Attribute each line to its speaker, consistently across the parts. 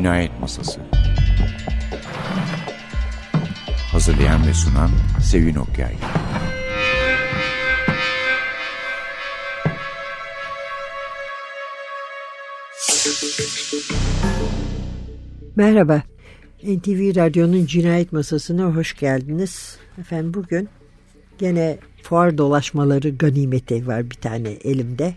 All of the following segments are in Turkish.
Speaker 1: Cinayet Masası Hazırlayan ve sunan Sevin Okyay
Speaker 2: Merhaba, NTV Radyo'nun Cinayet Masası'na hoş geldiniz. Efendim bugün gene fuar dolaşmaları ganimeti var bir tane elimde.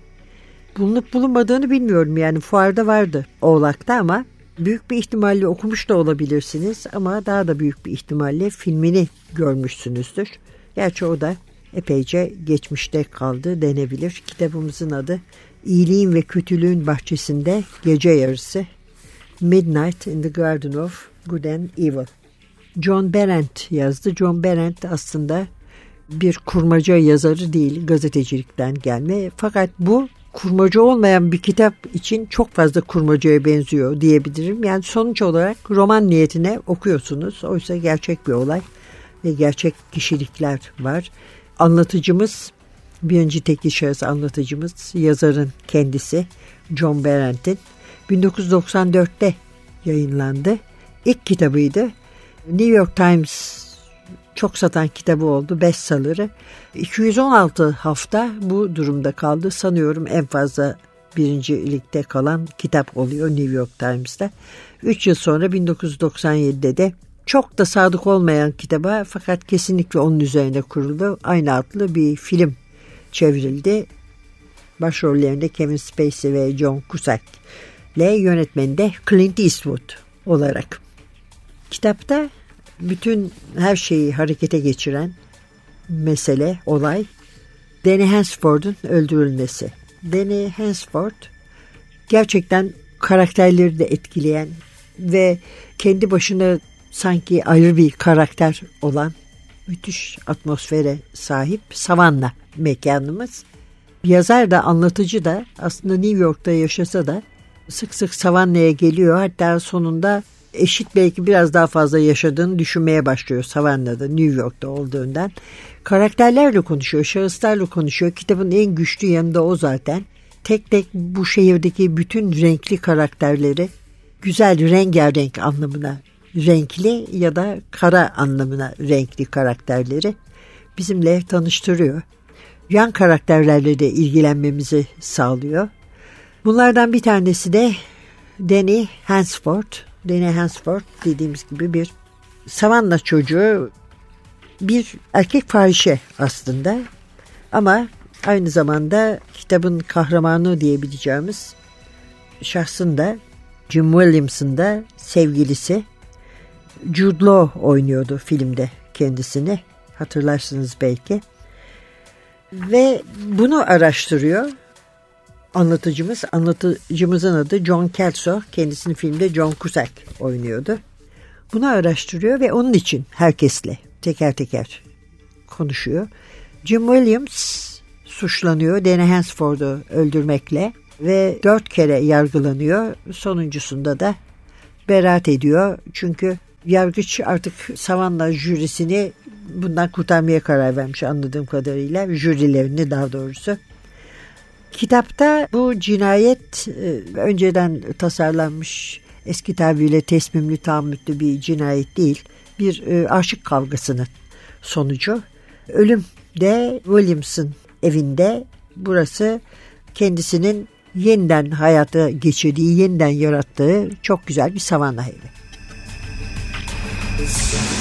Speaker 2: Bulunup bulunmadığını bilmiyorum yani fuarda vardı Oğlak'ta ama büyük bir ihtimalle okumuş da olabilirsiniz ama daha da büyük bir ihtimalle filmini görmüşsünüzdür. Gerçi o da epeyce geçmişte kaldı denebilir. Kitabımızın adı İyiliğin ve Kötülüğün Bahçesinde Gece Yarısı Midnight in the Garden of Good and Evil. John Berendt yazdı. John Berendt aslında bir kurmaca yazarı değil, gazetecilikten gelme. Fakat bu kurmaca olmayan bir kitap için çok fazla kurmacaya benziyor diyebilirim. Yani sonuç olarak roman niyetine okuyorsunuz. Oysa gerçek bir olay ve gerçek kişilikler var. Anlatıcımız birinci tekli şahıs anlatıcımız yazarın kendisi John Berendt'in 1994'te yayınlandı. İlk kitabıydı. New York Times çok satan kitabı oldu. Bestseller'ı. 216 hafta bu durumda kaldı. Sanıyorum en fazla birinci ligde kalan kitap oluyor New York Times'ta. 3 yıl sonra 1997'de de çok da sadık olmayan kitaba fakat kesinlikle onun üzerine kuruldu. Aynı adlı bir film çevrildi. Başrollerinde Kevin Spacey ve John Cusack ile yönetmeni de Clint Eastwood olarak. Kitapta bütün her şeyi harekete geçiren mesele, olay Danny Hansford'un öldürülmesi. Danny Hansford gerçekten karakterleri de etkileyen ve kendi başına sanki ayrı bir karakter olan müthiş atmosfere sahip Savanna mekanımız. Yazar da anlatıcı da aslında New York'ta yaşasa da sık sık Savannah'ya geliyor. Hatta sonunda eşit belki biraz daha fazla yaşadığını düşünmeye başlıyor Savannah'da, New York'ta olduğundan. Karakterlerle konuşuyor, şahıslarla konuşuyor. Kitabın en güçlü yanı da o zaten. Tek tek bu şehirdeki bütün renkli karakterleri güzel rengarenk anlamına renkli ya da kara anlamına renkli karakterleri bizimle tanıştırıyor. Yan karakterlerle de ilgilenmemizi sağlıyor. Bunlardan bir tanesi de Danny Hansford. Danny Hansford dediğimiz gibi bir savanna çocuğu bir erkek fahişe aslında. Ama aynı zamanda kitabın kahramanı diyebileceğimiz şahsın da Jim Williams'ın da sevgilisi. Jude Law oynuyordu filmde kendisini. Hatırlarsınız belki. Ve bunu araştırıyor anlatıcımız. Anlatıcımızın adı John Kelso. Kendisini filmde John Cusack oynuyordu. Bunu araştırıyor ve onun için herkesle teker teker konuşuyor. Jim Williams suçlanıyor Danny Hansford'u öldürmekle ve dört kere yargılanıyor. Sonuncusunda da beraat ediyor. Çünkü yargıç artık Savanna jürisini bundan kurtarmaya karar vermiş anladığım kadarıyla. Jürilerini daha doğrusu. Kitapta bu cinayet e, önceden tasarlanmış eski tabiriyle teslimli tahammütlü bir cinayet değil. Bir e, aşık kavgasının sonucu. Ölüm de Williamson evinde burası kendisinin yeniden hayata geçirdiği, yeniden yarattığı çok güzel bir savanna evi.
Speaker 1: Müzik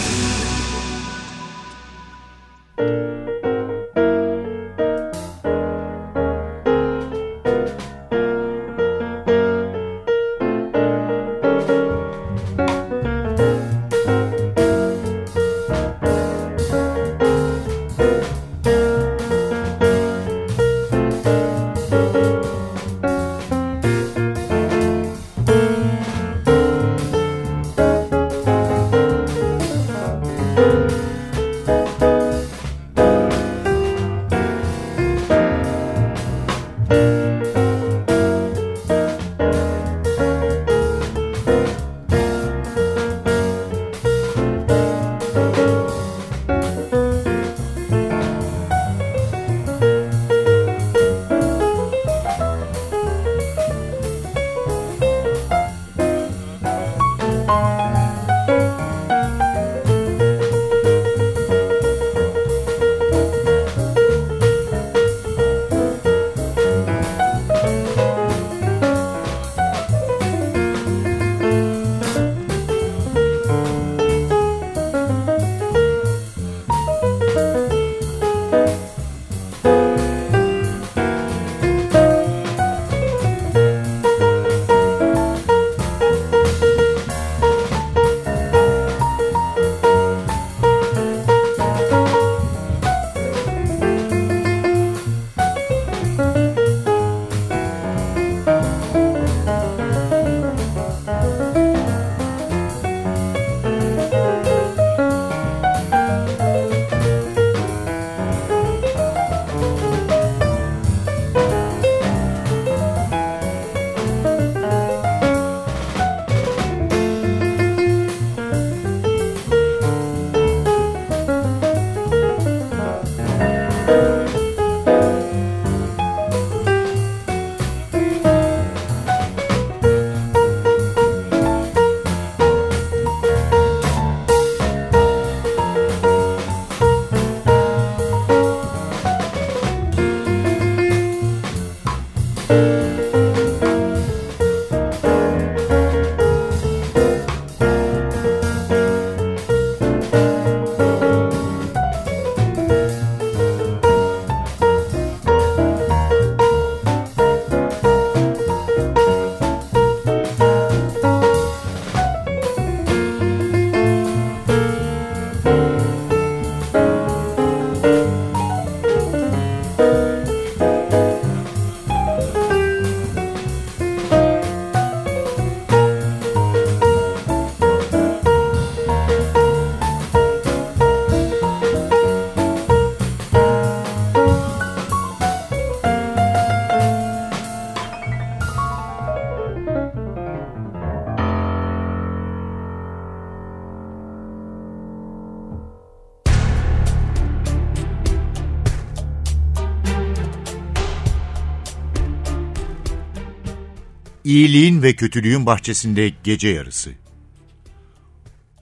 Speaker 1: İyiliğin ve kötülüğün bahçesinde gece yarısı.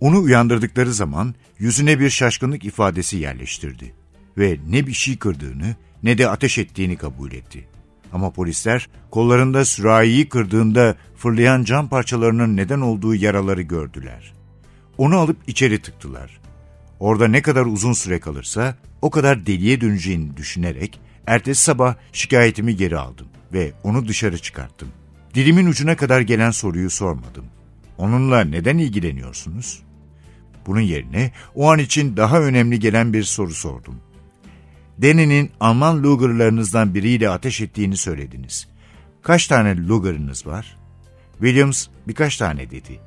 Speaker 1: Onu uyandırdıkları zaman yüzüne bir şaşkınlık ifadesi yerleştirdi ve ne bir şey kırdığını ne de ateş ettiğini kabul etti. Ama polisler kollarında sürahiyi kırdığında fırlayan cam parçalarının neden olduğu yaraları gördüler. Onu alıp içeri tıktılar. Orada ne kadar uzun süre kalırsa o kadar deliye döneceğini düşünerek ertesi sabah şikayetimi geri aldım ve onu dışarı çıkarttım. Dilimin ucuna kadar gelen soruyu sormadım. Onunla neden ilgileniyorsunuz? Bunun yerine o an için daha önemli gelen bir soru sordum. Deni'nin Alman Luger'larınızdan biriyle ateş ettiğini söylediniz. Kaç tane Luger'ınız var? Williams birkaç tane dedi.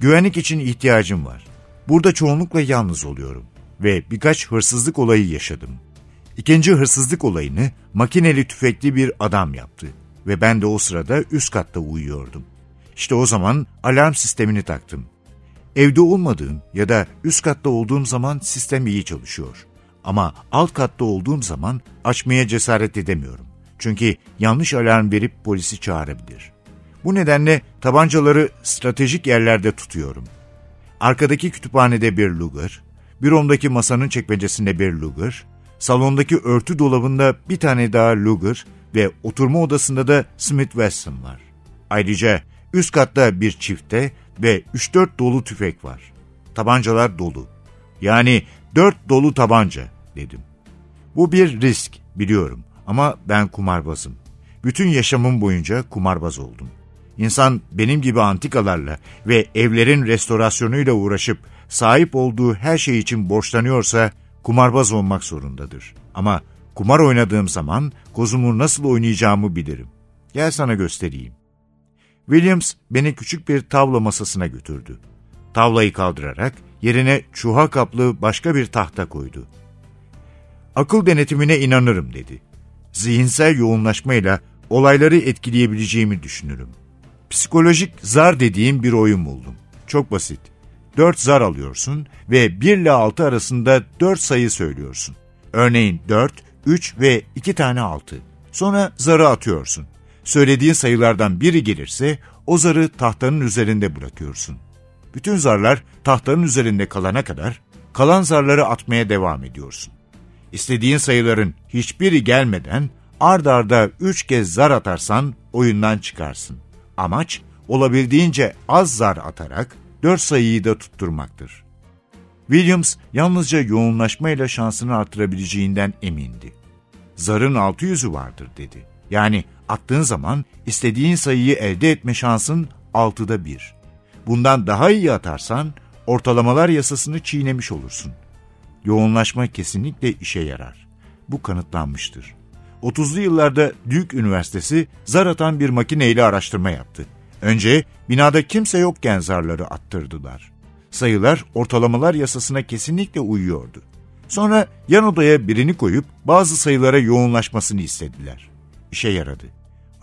Speaker 1: Güvenlik için ihtiyacım var. Burada çoğunlukla yalnız oluyorum ve birkaç hırsızlık olayı yaşadım. İkinci hırsızlık olayını makineli tüfekli bir adam yaptı ve ben de o sırada üst katta uyuyordum. İşte o zaman alarm sistemini taktım. Evde olmadığım ya da üst katta olduğum zaman sistem iyi çalışıyor. Ama alt katta olduğum zaman açmaya cesaret edemiyorum. Çünkü yanlış alarm verip polisi çağırabilir. Bu nedenle tabancaları stratejik yerlerde tutuyorum. Arkadaki kütüphanede bir Luger, büromdaki masanın çekmecesinde bir Luger, salondaki örtü dolabında bir tane daha Luger ve oturma odasında da Smith Wesson var. Ayrıca üst katta bir çifte ve 3-4 dolu tüfek var. Tabancalar dolu. Yani 4 dolu tabanca dedim. Bu bir risk biliyorum ama ben kumarbazım. Bütün yaşamım boyunca kumarbaz oldum. İnsan benim gibi antikalarla ve evlerin restorasyonuyla uğraşıp sahip olduğu her şey için borçlanıyorsa kumarbaz olmak zorundadır. Ama kumar oynadığım zaman kozumu nasıl oynayacağımı bilirim. Gel sana göstereyim. Williams beni küçük bir tavla masasına götürdü. Tavlayı kaldırarak yerine çuha kaplı başka bir tahta koydu. Akıl denetimine inanırım dedi. Zihinsel yoğunlaşmayla olayları etkileyebileceğimi düşünürüm. Psikolojik zar dediğim bir oyun buldum. Çok basit. Dört zar alıyorsun ve 1 ile 6 arasında 4 sayı söylüyorsun. Örneğin 4, 3 ve 2 tane 6. Sonra zarı atıyorsun. Söylediğin sayılardan biri gelirse o zarı tahtanın üzerinde bırakıyorsun. Bütün zarlar tahtanın üzerinde kalana kadar kalan zarları atmaya devam ediyorsun. İstediğin sayıların hiçbiri gelmeden ard arda üç kez zar atarsan oyundan çıkarsın. Amaç olabildiğince az zar atarak dört sayıyı da tutturmaktır. Williams yalnızca yoğunlaşmayla şansını artırabileceğinden emindi. Zarın 600'ü vardır dedi. Yani attığın zaman istediğin sayıyı elde etme şansın 6'da 1. Bundan daha iyi atarsan ortalamalar yasasını çiğnemiş olursun. Yoğunlaşma kesinlikle işe yarar. Bu kanıtlanmıştır. 30'lu yıllarda Duke Üniversitesi zar atan bir makineyle araştırma yaptı. Önce binada kimse yokken zarları attırdılar. Sayılar ortalamalar yasasına kesinlikle uyuyordu. Sonra yan odaya birini koyup bazı sayılara yoğunlaşmasını istediler. İşe yaradı.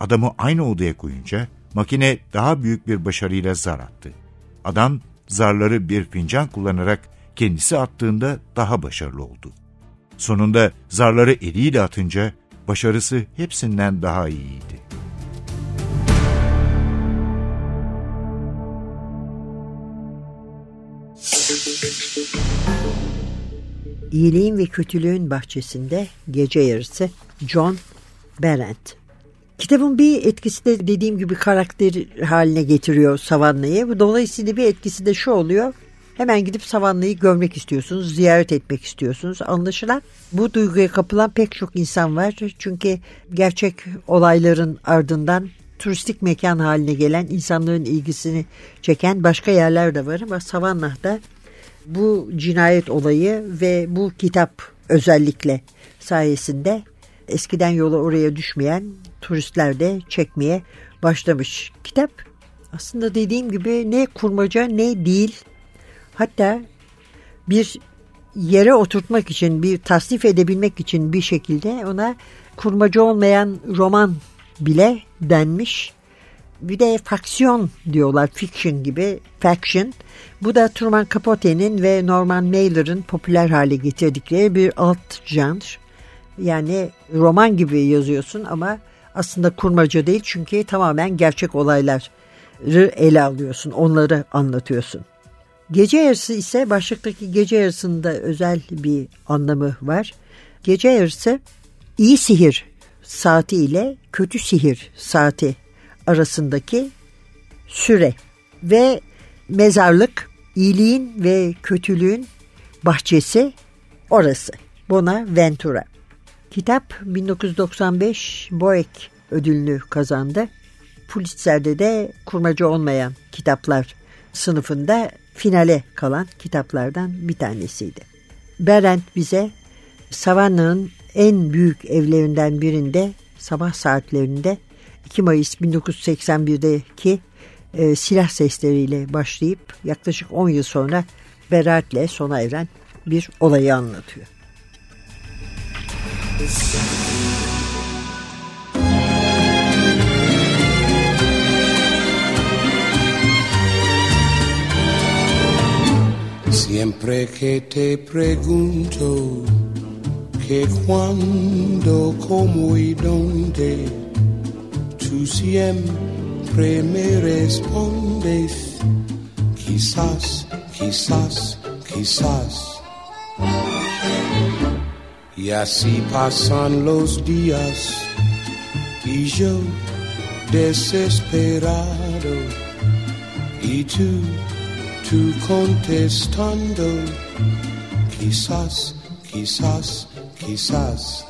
Speaker 1: Adamı aynı odaya koyunca makine daha büyük bir başarıyla zar attı. Adam zarları bir fincan kullanarak kendisi attığında daha başarılı oldu. Sonunda zarları eliyle atınca başarısı hepsinden daha iyiydi.
Speaker 2: İyiliğin ve Kötülüğün Bahçesinde Gece Yarısı John Berendt. Kitabın bir etkisi de dediğim gibi karakter haline getiriyor Savanna'yı. Dolayısıyla bir etkisi de şu oluyor. Hemen gidip Savanna'yı görmek istiyorsunuz, ziyaret etmek istiyorsunuz. Anlaşılan bu duyguya kapılan pek çok insan var. Çünkü gerçek olayların ardından turistik mekan haline gelen insanların ilgisini çeken başka yerler de var ama Savannah'da bu cinayet olayı ve bu kitap özellikle sayesinde eskiden yola oraya düşmeyen turistler de çekmeye başlamış. Kitap aslında dediğim gibi ne kurmaca ne değil hatta bir yere oturtmak için bir tasnif edebilmek için bir şekilde ona kurmaca olmayan roman bile denmiş. Bir de faksiyon diyorlar fiction gibi faction. Bu da Truman Capote'nin ve Norman Mailer'ın popüler hale getirdikleri bir alt janr. Yani roman gibi yazıyorsun ama aslında kurmaca değil çünkü tamamen gerçek olayları ele alıyorsun, onları anlatıyorsun. Gece yarısı ise başlıktaki gece yarısında özel bir anlamı var. Gece yarısı iyi sihir saati ile kötü sihir saati arasındaki süre ve mezarlık iyiliğin ve kötülüğün bahçesi orası. Bonaventura. Kitap 1995 Boek ödülünü kazandı. Pulitzer'de de kurmaca olmayan kitaplar sınıfında finale kalan kitaplardan bir tanesiydi. Berend bize Savannah'ın en büyük evlerinden birinde sabah saatlerinde 2 Mayıs 1981'deki e, silah sesleriyle başlayıp yaklaşık 10 yıl sonra beraatle sona eren bir olayı anlatıyor.
Speaker 3: Siempre que te pregunto que cuando, cómo y dónde, tú siempre me respondes, quizás, quizás, quizás. Y así pasan los días y yo desesperado y tú, tú contestando, quizás, quizás, quizás.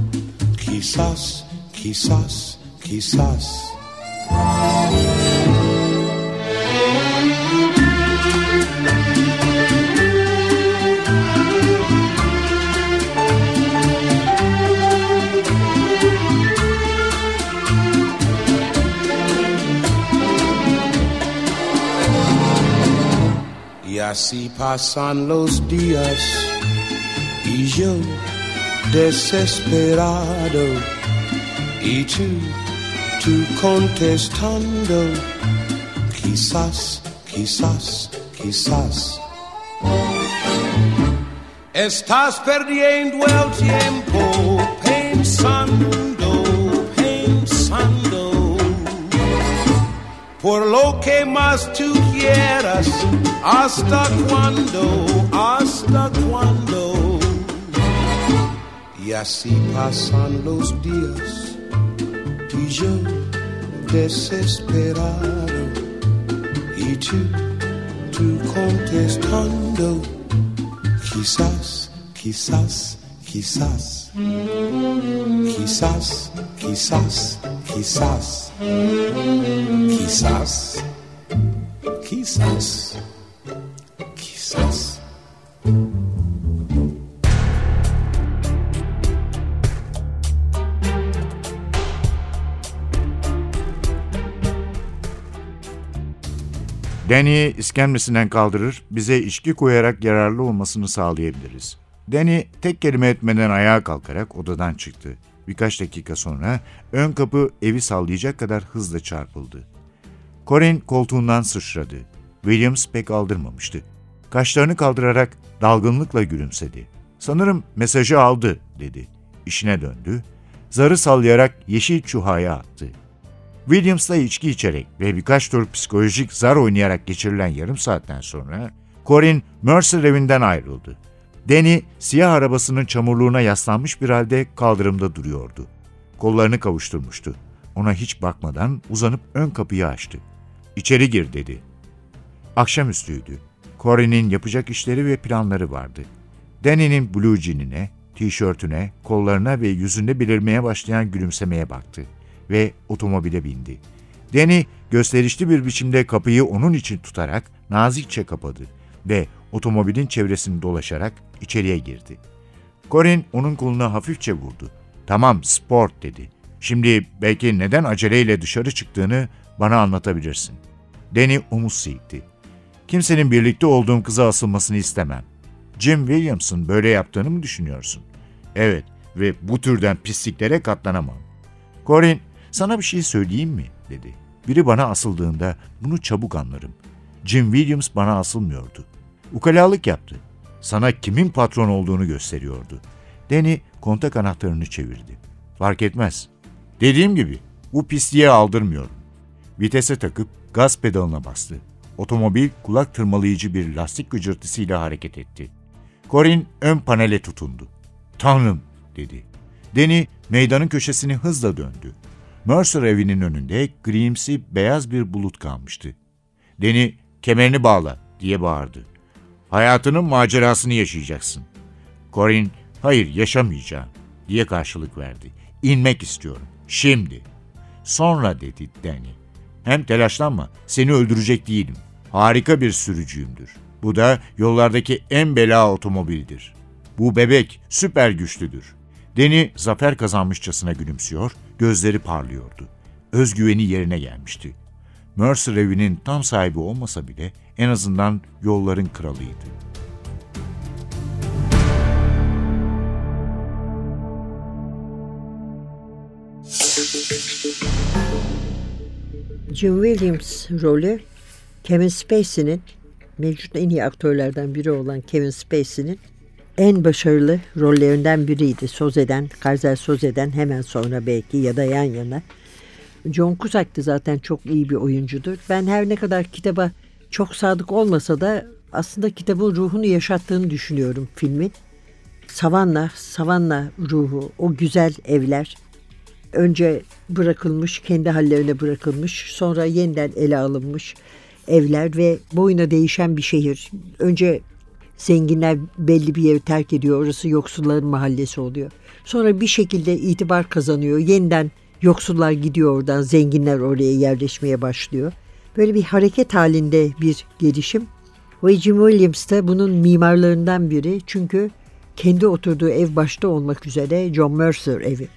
Speaker 3: quizás, quizás, quizás. Y así pasan los días y yo desesperado y tú, tú contestando, quizás, quizás, quizás. Estás perdiendo el tiempo pensando, pensando por lo que más tú quieras, hasta cuándo, hasta cuándo. Y así pasan los días y yo desesperado y tú, tú contestando, quizás, quizás, quizás, quizás, quizás, quizás. Quizás, quizás, quizás.
Speaker 1: Danny'i iskemlesinden kaldırır, bize içki koyarak yararlı olmasını sağlayabiliriz. Danny tek kelime etmeden ayağa kalkarak odadan çıktı. Birkaç dakika sonra ön kapı evi sallayacak kadar hızla çarpıldı. Corin koltuğundan sıçradı. Williams pek aldırmamıştı. Kaşlarını kaldırarak dalgınlıkla gülümsedi. Sanırım mesajı aldı dedi. İşine döndü. Zarı sallayarak yeşil çuhaya attı. Williams'la içki içerek ve birkaç tur psikolojik zar oynayarak geçirilen yarım saatten sonra Corin Mercer evinden ayrıldı. Danny siyah arabasının çamurluğuna yaslanmış bir halde kaldırımda duruyordu. Kollarını kavuşturmuştu. Ona hiç bakmadan uzanıp ön kapıyı açtı. İçeri gir dedi. Akşamüstüydü. Corin'in yapacak işleri ve planları vardı. Danny'nin blue jeanine, tişörtüne, kollarına ve yüzünde belirmeye başlayan gülümsemeye baktı ve otomobile bindi. Danny gösterişli bir biçimde kapıyı onun için tutarak nazikçe kapadı ve otomobilin çevresini dolaşarak içeriye girdi. Corin onun koluna hafifçe vurdu. Tamam sport dedi. Şimdi belki neden aceleyle dışarı çıktığını bana anlatabilirsin. Danny omuz silkti. Kimsenin birlikte olduğum kıza asılmasını istemem. Jim Williams'ın böyle yaptığını mı düşünüyorsun? Evet ve bu türden pisliklere katlanamam. Corin, sana bir şey söyleyeyim mi? dedi. Biri bana asıldığında bunu çabuk anlarım. Jim Williams bana asılmıyordu. Ukalalık yaptı. Sana kimin patron olduğunu gösteriyordu. Danny kontak anahtarını çevirdi. Fark etmez. Dediğim gibi bu pisliğe aldırmıyorum. Vitese takıp gaz pedalına bastı. Otomobil kulak tırmalayıcı bir lastik gıcırtısıyla hareket etti. Corin ön panele tutundu. Tanrım dedi. Danny meydanın köşesini hızla döndü. Mercer evinin önünde grimsi beyaz bir bulut kalmıştı. Danny kemerini bağla diye bağırdı. Hayatının macerasını yaşayacaksın. Corin hayır yaşamayacağım diye karşılık verdi. İnmek istiyorum. Şimdi. Sonra dedi Danny. Hem telaşlanma seni öldürecek değilim. Harika bir sürücüyümdür. Bu da yollardaki en bela otomobildir. Bu bebek süper güçlüdür. Deni zafer kazanmışçasına gülümsüyor, gözleri parlıyordu. Özgüveni yerine gelmişti. Mercer evinin tam sahibi olmasa bile en azından yolların kralıydı.
Speaker 2: Jim Williams rolü Kevin Spacey'nin mevcut en iyi aktörlerden biri olan Kevin Spacey'nin en başarılı rollerinden biriydi. Soze'den, Kaiser Soze'den hemen sonra belki ya da yan yana. John Cusack da zaten çok iyi bir oyuncudur. Ben her ne kadar kitaba çok sadık olmasa da aslında kitabın ruhunu yaşattığını düşünüyorum filmin. Savanna, Savanna ruhu, o güzel evler, önce bırakılmış, kendi hallerine bırakılmış, sonra yeniden ele alınmış evler ve boyuna değişen bir şehir. Önce zenginler belli bir yeri terk ediyor, orası yoksulların mahallesi oluyor. Sonra bir şekilde itibar kazanıyor, yeniden yoksullar gidiyor oradan, zenginler oraya yerleşmeye başlıyor. Böyle bir hareket halinde bir gelişim. Ve Jim Williams da bunun mimarlarından biri çünkü kendi oturduğu ev başta olmak üzere John Mercer evi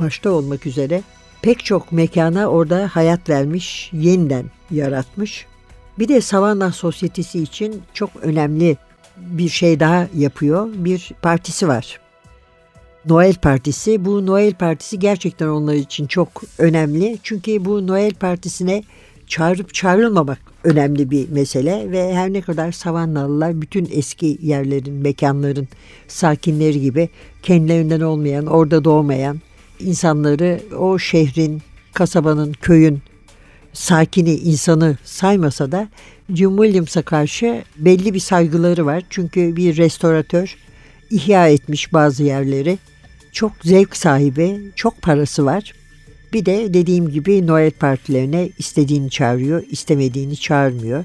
Speaker 2: başta olmak üzere pek çok mekana orada hayat vermiş, yeniden yaratmış. Bir de Savannah Sosyetesi için çok önemli bir şey daha yapıyor. Bir partisi var. Noel Partisi. Bu Noel Partisi gerçekten onlar için çok önemli. Çünkü bu Noel Partisi'ne çağırıp çağrılmamak önemli bir mesele ve her ne kadar Savannalılar bütün eski yerlerin, mekanların sakinleri gibi kendilerinden olmayan, orada doğmayan, insanları o şehrin, kasabanın, köyün sakini, insanı saymasa da Jim Williams'a karşı belli bir saygıları var. Çünkü bir restoratör ihya etmiş bazı yerleri. Çok zevk sahibi, çok parası var. Bir de dediğim gibi Noel partilerine istediğini çağırıyor, istemediğini çağırmıyor.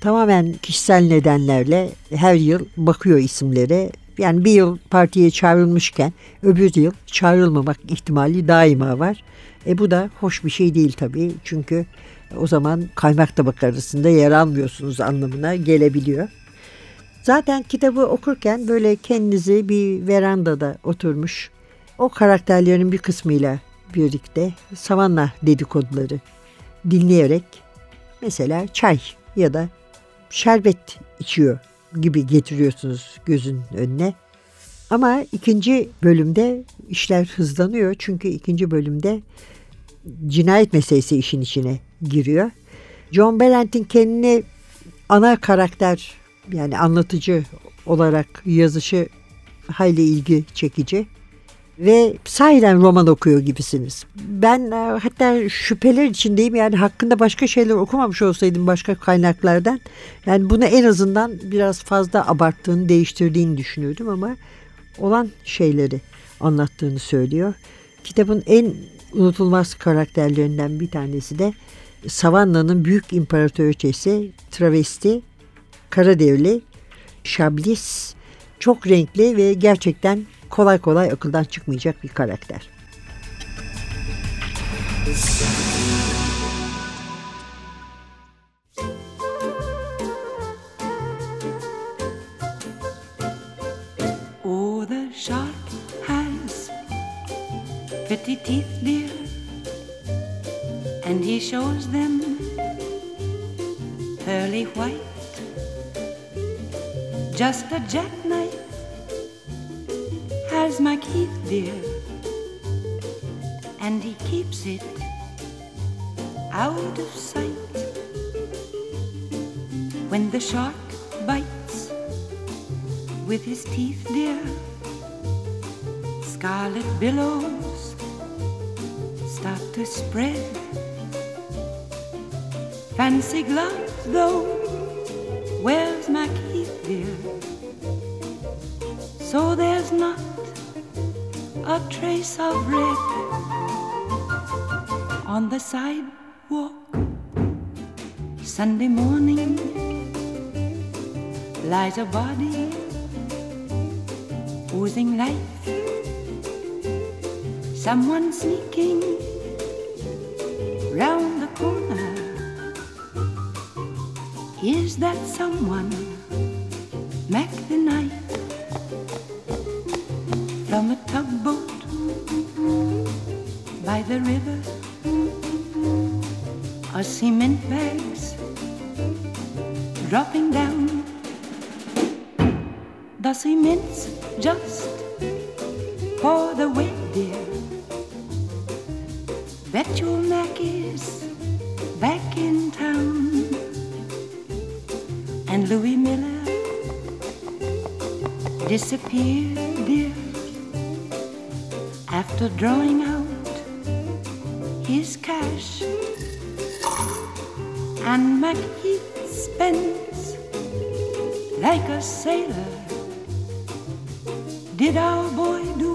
Speaker 2: Tamamen kişisel nedenlerle her yıl bakıyor isimlere yani bir yıl partiye çağrılmışken öbür yıl çağrılmamak ihtimali daima var. E bu da hoş bir şey değil tabii. Çünkü o zaman kaymak tabak arasında yer almıyorsunuz anlamına gelebiliyor. Zaten kitabı okurken böyle kendinizi bir verandada oturmuş o karakterlerin bir kısmıyla birlikte savanna dedikoduları dinleyerek mesela çay ya da şerbet içiyor gibi getiriyorsunuz gözün önüne. Ama ikinci bölümde işler hızlanıyor. Çünkü ikinci bölümde cinayet meselesi işin içine giriyor. John Bellant'in kendini ana karakter yani anlatıcı olarak yazışı hayli ilgi çekici ve sahiden roman okuyor gibisiniz. Ben e, hatta şüpheler içindeyim yani hakkında başka şeyler okumamış olsaydım başka kaynaklardan yani bunu en azından biraz fazla abarttığını değiştirdiğini düşünüyordum ama olan şeyleri anlattığını söylüyor. Kitabın en unutulmaz karakterlerinden bir tanesi de Savannah'nın büyük imparatoriçesi travesti Karadevli Şablis çok renkli ve gerçekten kolay kolay akıldan çıkmayacak bir karakter.
Speaker 4: Oh, the shark has pretty teeth, dear, and he shows them pearly white, just a jackknife has my Keith, dear, and he keeps it out of sight. When the shark bites with his teeth, dear, scarlet billows start to spread. Fancy gloves, though, where's my Keith, dear? So there's not a trace of red on the sidewalk. Sunday morning lies a body oozing life. Someone sneaking someone Mac the night from a tugboat by the river? or cement bags dropping down? The cement's just for the wet, dear. Bet your Mac is back in town. Louis Miller disappeared, dear, after drawing out his cash. And MacHeath spends like a sailor. Did our boy do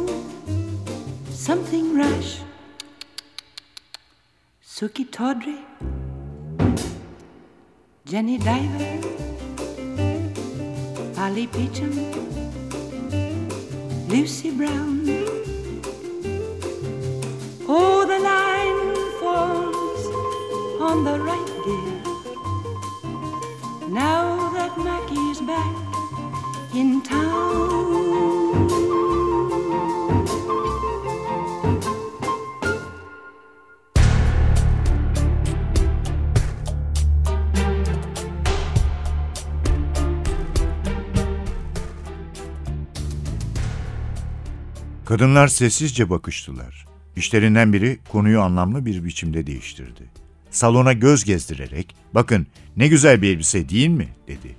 Speaker 4: something rash? Suki Tawdry, Jenny Diver, Polly Peachum, Lucy Brown.
Speaker 1: Kadınlar sessizce bakıştılar. İşlerinden biri konuyu anlamlı bir biçimde değiştirdi. Salona göz gezdirerek, bakın ne güzel bir elbise değil mi, dedi.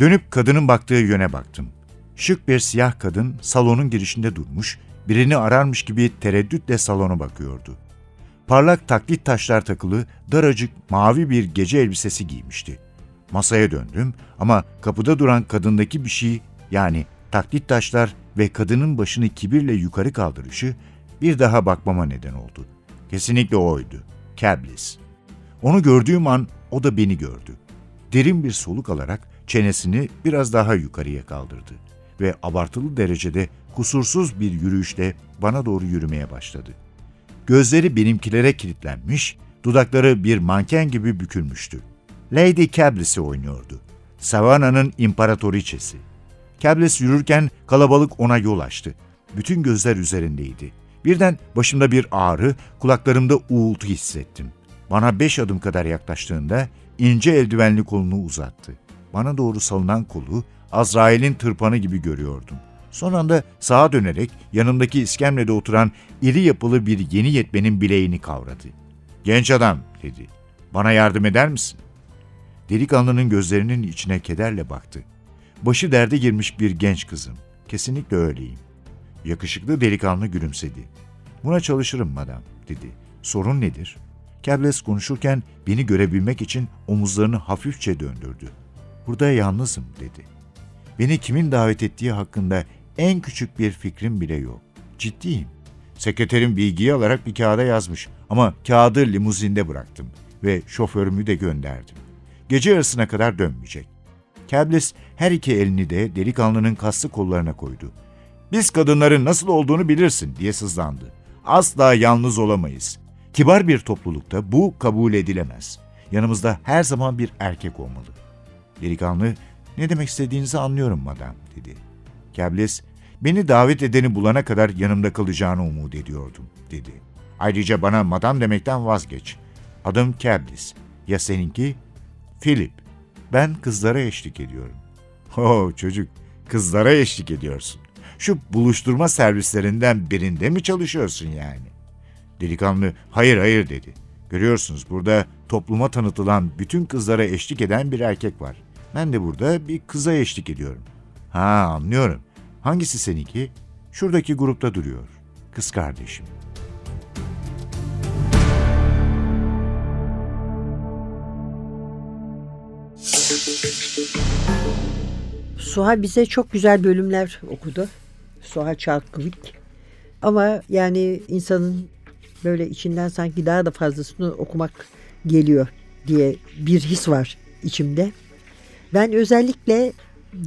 Speaker 1: Dönüp kadının baktığı yöne baktım. Şık bir siyah kadın salonun girişinde durmuş, birini ararmış gibi tereddütle salona bakıyordu. Parlak taklit taşlar takılı, daracık mavi bir gece elbisesi giymişti. Masaya döndüm ama kapıda duran kadındaki bir şey yani taklit taşlar ve kadının başını kibirle yukarı kaldırışı bir daha bakmama neden oldu. Kesinlikle oydu. Cablis. Onu gördüğüm an o da beni gördü. Derin bir soluk alarak çenesini biraz daha yukarıya kaldırdı ve abartılı derecede kusursuz bir yürüyüşle bana doğru yürümeye başladı. Gözleri benimkilere kilitlenmiş, dudakları bir manken gibi bükülmüştü. Lady Cablis'i oynuyordu. Savannah'nın imparatoriçesi. Cablis yürürken kalabalık ona yol açtı. Bütün gözler üzerindeydi. Birden başımda bir ağrı, kulaklarımda uğultu hissettim. Bana beş adım kadar yaklaştığında ince eldivenli kolunu uzattı. Bana doğru salınan kolu Azrail'in tırpanı gibi görüyordum. Son anda sağa dönerek yanımdaki iskemlede oturan iri yapılı bir yeni yetmenin bileğini kavradı. Genç adam dedi. Bana yardım eder misin? Delikanlının gözlerinin içine kederle baktı. Başı derde girmiş bir genç kızım. Kesinlikle öyleyim. Yakışıklı delikanlı gülümsedi. Buna çalışırım madam, dedi. Sorun nedir? Kebles konuşurken beni görebilmek için omuzlarını hafifçe döndürdü. Burada yalnızım, dedi. Beni kimin davet ettiği hakkında en küçük bir fikrim bile yok. Ciddiyim. Sekreterim bilgiyi alarak bir kağıda yazmış ama kağıdı limuzinde bıraktım ve şoförümü de gönderdim. Gece yarısına kadar dönmeyecek. Kebles her iki elini de delikanlının kaslı kollarına koydu. Biz kadınların nasıl olduğunu bilirsin diye sızlandı. Asla yalnız olamayız. Kibar bir toplulukta bu kabul edilemez. Yanımızda her zaman bir erkek olmalı. Delikanlı, ne demek istediğinizi anlıyorum madam, dedi. Kebles, Beni davet edeni bulana kadar yanımda kalacağını umut ediyordum, dedi. Ayrıca bana madam demekten vazgeç. Adım Cablis. Ya seninki? Philip. Ben kızlara eşlik ediyorum. Oh çocuk, kızlara eşlik ediyorsun. Şu buluşturma servislerinden birinde mi çalışıyorsun yani? Delikanlı hayır hayır dedi. Görüyorsunuz burada topluma tanıtılan bütün kızlara eşlik eden bir erkek var. Ben de burada bir kıza eşlik ediyorum. Ha anlıyorum. Hangisi seninki? Şuradaki grupta duruyor. Kız kardeşim.
Speaker 2: Suha bize çok güzel bölümler okudu. Suha Çalkıvik. Ama yani insanın böyle içinden sanki daha da fazlasını okumak geliyor diye bir his var içimde. Ben özellikle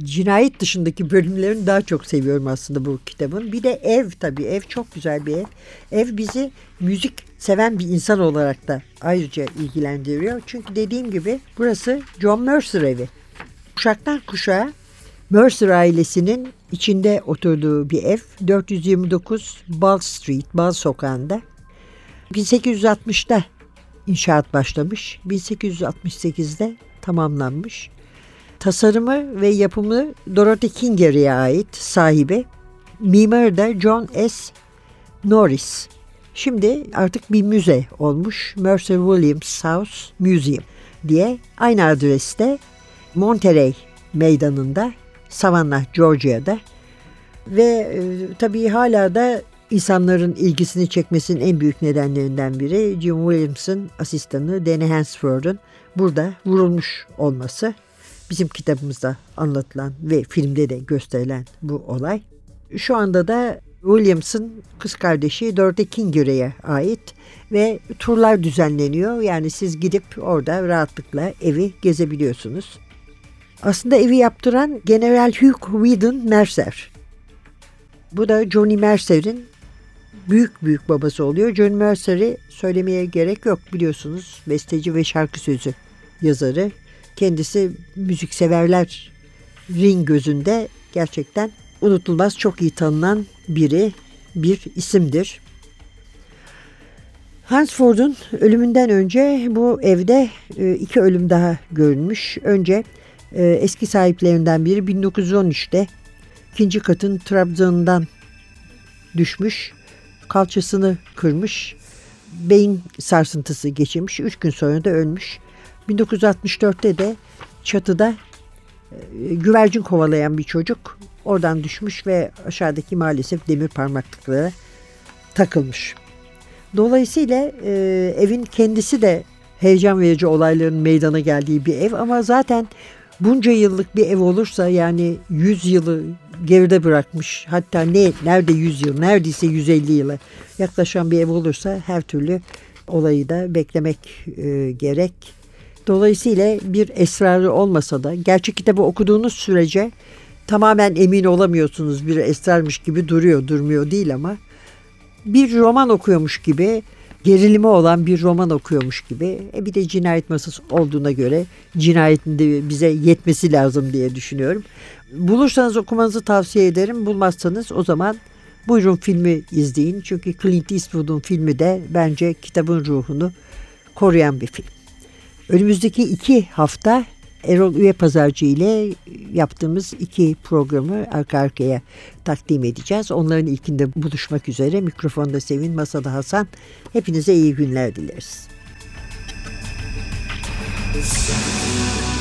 Speaker 2: cinayet dışındaki bölümlerini daha çok seviyorum aslında bu kitabın. Bir de ev tabii. Ev çok güzel bir ev. Ev bizi müzik seven bir insan olarak da ayrıca ilgilendiriyor. Çünkü dediğim gibi burası John Mercer evi. Kuşaktan kuşağa Mercer ailesinin içinde oturduğu bir ev. 429 Ball Street, Ball Sokağı'nda. 1860'da inşaat başlamış. 1868'de tamamlanmış. Tasarımı ve yapımı Dorothy Kingery'e ait sahibi. Mimarı da John S. Norris. Şimdi artık bir müze olmuş. Mercer Williams House Museum diye aynı adreste Monterey meydanında Savannah, Georgia'da ve e, tabii hala da insanların ilgisini çekmesinin en büyük nedenlerinden biri Jim Williams'ın asistanı Danny Hansford'un burada vurulmuş olması. Bizim kitabımızda anlatılan ve filmde de gösterilen bu olay. Şu anda da Williams'ın kız kardeşi Dorothy Kingery'e ait ve turlar düzenleniyor. Yani siz gidip orada rahatlıkla evi gezebiliyorsunuz. Aslında evi yaptıran General Hugh Whedon Mercer. Bu da Johnny Mercer'in büyük büyük babası oluyor. John Mercer'i söylemeye gerek yok biliyorsunuz. Besteci ve şarkı sözü yazarı. Kendisi müzikseverler ring gözünde gerçekten unutulmaz çok iyi tanınan biri, bir isimdir. Hans Ford'un ölümünden önce bu evde e, iki ölüm daha görülmüş. Önce eski sahiplerinden biri 1913'te ikinci katın trabzanından düşmüş. Kalçasını kırmış. Beyin sarsıntısı geçirmiş. Üç gün sonra da ölmüş. 1964'te de çatıda e, güvercin kovalayan bir çocuk oradan düşmüş ve aşağıdaki maalesef demir parmaklıklara takılmış. Dolayısıyla e, evin kendisi de heyecan verici olayların meydana geldiği bir ev ama zaten bunca yıllık bir ev olursa yani 100 yılı geride bırakmış hatta ne nerede 100 yıl neredeyse 150 yıla yaklaşan bir ev olursa her türlü olayı da beklemek e, gerek. Dolayısıyla bir esrarı olmasa da gerçek kitabı okuduğunuz sürece tamamen emin olamıyorsunuz bir esrarmış gibi duruyor durmuyor değil ama bir roman okuyormuş gibi gerilimi olan bir roman okuyormuş gibi. E bir de cinayet masası olduğuna göre cinayetin de bize yetmesi lazım diye düşünüyorum. Bulursanız okumanızı tavsiye ederim. Bulmazsanız o zaman buyurun filmi izleyin. Çünkü Clint Eastwood'un filmi de bence kitabın ruhunu koruyan bir film. Önümüzdeki iki hafta Erol Üye Pazarcı ile yaptığımız iki programı arka arkaya takdim edeceğiz. Onların ilkinde buluşmak üzere. Mikrofonda Sevin, Masada Hasan. Hepinize iyi günler dileriz.
Speaker 1: Cinayet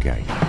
Speaker 1: Hazırlayan